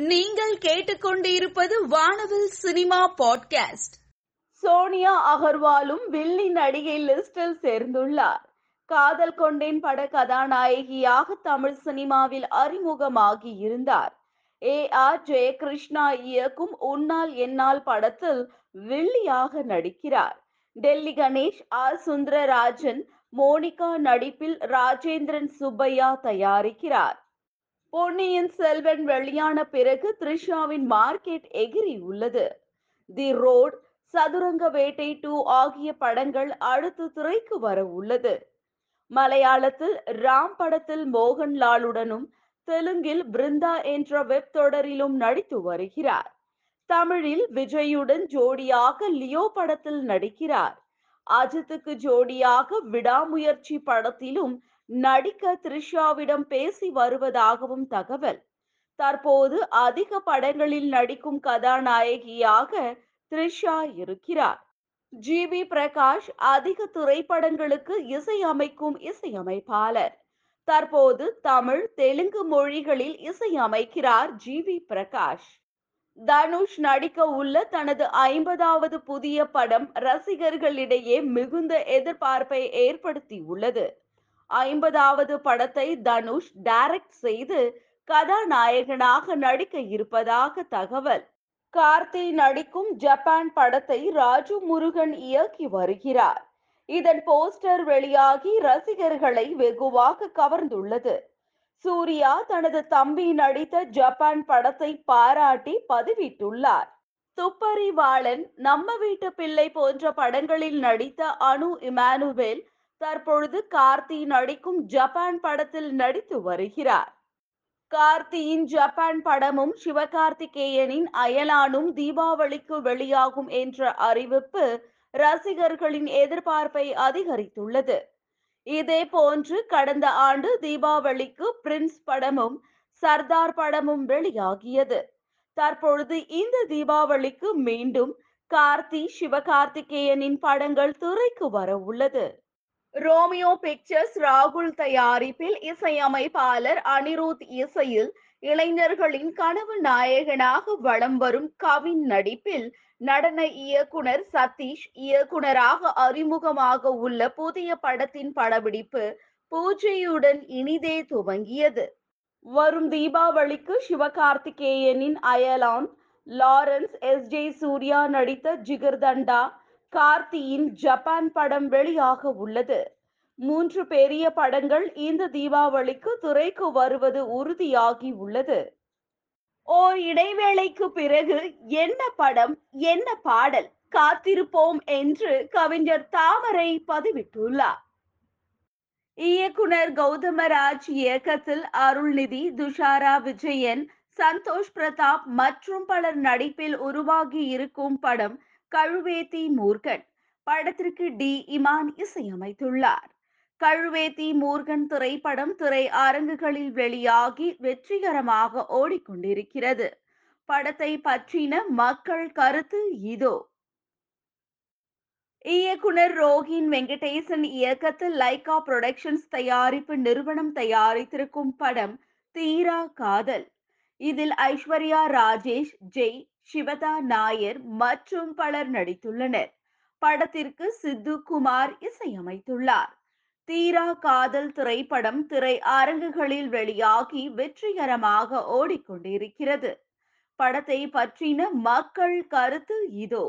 நீங்கள் கேட்டுக்கொண்டிருப்பது வானவில் சினிமா பாட்காஸ்ட். சோனியா அகர்வாலும் வில்லி நடிகை லிஸ்டில் சேர்ந்துள்ளார். காதல் கொண்டேன் பட கதாநாயகியாக தமிழ் சினிமாவில் அறிமுகமாகி இருந்தார். ஏ ஆர் ஜெயகிருஷ்ணா இயக்கும் உன்னால் என்னால் படத்தில் வில்லியாக நடிக்கிறார். டெல்லி கணேஷ் ஆர் சுந்தரராஜன் மோனிகா நடிப்பில் ராஜேந்திரன் சுப்பையா தயாரிக்கிறார். பொன்னியின் செல்வன் வெளியான பிறகு த்ரிஷாவின் மார்க்கெட் எகிரி உள்ளது. தி ரோட் சதுரங்க வேட்டை டூ ஆகிய படங்கள் அடுத்து திரைக்கு வர உள்ளது. மலையாளத்தில் ராம் படத்தில் மோகன்லாலுடனும் தெலுங்கில் பிருந்தா என்ற வெப் தொடரிலும் நடித்து வருகிறார். தமிழில் விஜயுடன் ஜோடியாக லியோ படத்தில் நடிக்கிறார். அஜித்துக்கு ஜோடியாக விடாமுயற்சி படத்திலும் நடிக்க த்ரிஷாவிடம் பேசி வருவதாகவும் தகவல். தற்போது அதிக படங்களில் நடிக்கும் கதாநாயகியாக த்ரிஷா இருக்கிறார். ஜி. வி. பிரகாஷ் அதிக திரைப்படங்களுக்கு இசையமைக்கும் இசையமைப்பாளர். தற்போது தமிழ் தெலுங்கு மொழிகளில் இசையமைக்கிறார் ஜி. வி. பிரகாஷ். தனுஷ் நடிக்க உள்ள தனது ஐம்பதாவது புதிய படம் ரசிகர்களிடையே மிகுந்த எதிர்பார்ப்பை ஏற்படுத்தி உள்ளது ஐம்பதாவது படத்தை தனுஷ் டைரக்ட் செய்து கதாநாயகனாக நடிக்க இருப்பதாக தகவல். கார்த்தி நடிக்கும் ஜப்பான் படத்தை ராஜு முருகன் இயக்கி வருகிறார். இதன் போஸ்டர் வெளியாகி ரசிகர்களை வெகுவாக கவர்ந்துள்ளது. சூர்யா தனது தம்பி நடித்த ஜப்பான் படத்தை பாராட்டி பதிவிட்டுள்ளார். துப்பறிவாளன் நம்ம வீட்டு பிள்ளை போன்ற படங்களில் நடித்த அனு இமானுவேல் தற்பொழுது கார்த்தி நடிக்கும் ஜப்பான் படத்தில் நடித்து வருகிறார். கார்த்தியின் ஜப்பான் படமும் சிவகார்த்திகேயனின் அயலானும் தீபாவளிக்கு வெளியாகும் என்ற அறிவிப்பு ரசிகர்களின் எதிர்பார்ப்பை அதிகரித்துள்ளது. இதே போன்று கடந்த ஆண்டு தீபாவளிக்கு பிரின்ஸ் படமும் சர்தார் படமும் வெளியாகியது. தற்பொழுது இந்த தீபாவளிக்கு மீண்டும் கார்த்தி சிவகார்த்திகேயனின் படங்கள் துறைக்கு வர உள்ளது ரோமியோ பிக்சர்ஸ் ராகுல் தயாரிப்பில் இசையமைப்பாளர் அனிருத் இசையில் இளைஞர்களின் கனவு நாயகனாக வலம் வரும் கவின் நடிப்பில் நடன இயக்குனர் சதீஷ் இயக்குனராக அறிமுகமாக உள்ள புதிய படத்தின் படப்பிடிப்பு பூஜையுடன் இனிதே துவங்கியது. வரும் தீபாவளிக்கு சிவகார்த்திகேயனின் Ayalaan Lawrence S. J Suryah நடித்த ஜிகர்தண்டா கார்த்தியின் ஜப்பான் படம் வெளியாக உள்ளது. மூன்று பெரிய படங்கள் இந்த தீபாவளிக்கு துறைக்கு வருவது உறுதியாகி உள்ளது. ஓர் இடைவேளைக்கு பிறகு என்ன படம் என்ன பாடல் காத்திருப்போம் என்று கவிஞர் தாமரை பதிவிட்டுள்ளார். இயக்குனர் கௌதமராஜ் இயக்கத்தில் அருள்நிதி துஷாரா விஜயன் சந்தோஷ் பிரதாப் மற்றும் பலர் நடிப்பில் உருவாகி இருக்கும் படம் கழுவேத்தி மூர்கன் படத்திற்கு டி. இமான் இசையமைத்துள்ளார். கழுவேத்தி மூர்கன் திரைப்படம் திரை அரங்குகளில் வெளியாகி வெற்றிகரமாக ஓடிக்கொண்டிருக்கிறது. படத்தை பற்றின மக்கள் கருத்து இதோ. இயக்குனர் ரோஹின் வெங்கடேசன் இயக்கத்தில் லைகா புரொடக்ஷன்ஸ் தயாரிப்பு நிறுவனம் தயாரித்திருக்கும் படம் தீரா காதல். இதில் ஐஸ்வர்யா ராஜேஷ் ஜெய் சிவதா நாயர் மற்றும் பலர் நடித்துள்ளனர். படத்திற்கு சித்து குமார் இசையமைத்துள்ளார். தீரா காதல் திரைப்படம் திரை அரங்குகளில் வெளியாகி வெற்றிகரமாக ஓடிக்கொண்டிருக்கிறது. படத்தை பற்றின மக்கள் கருத்து இதோ.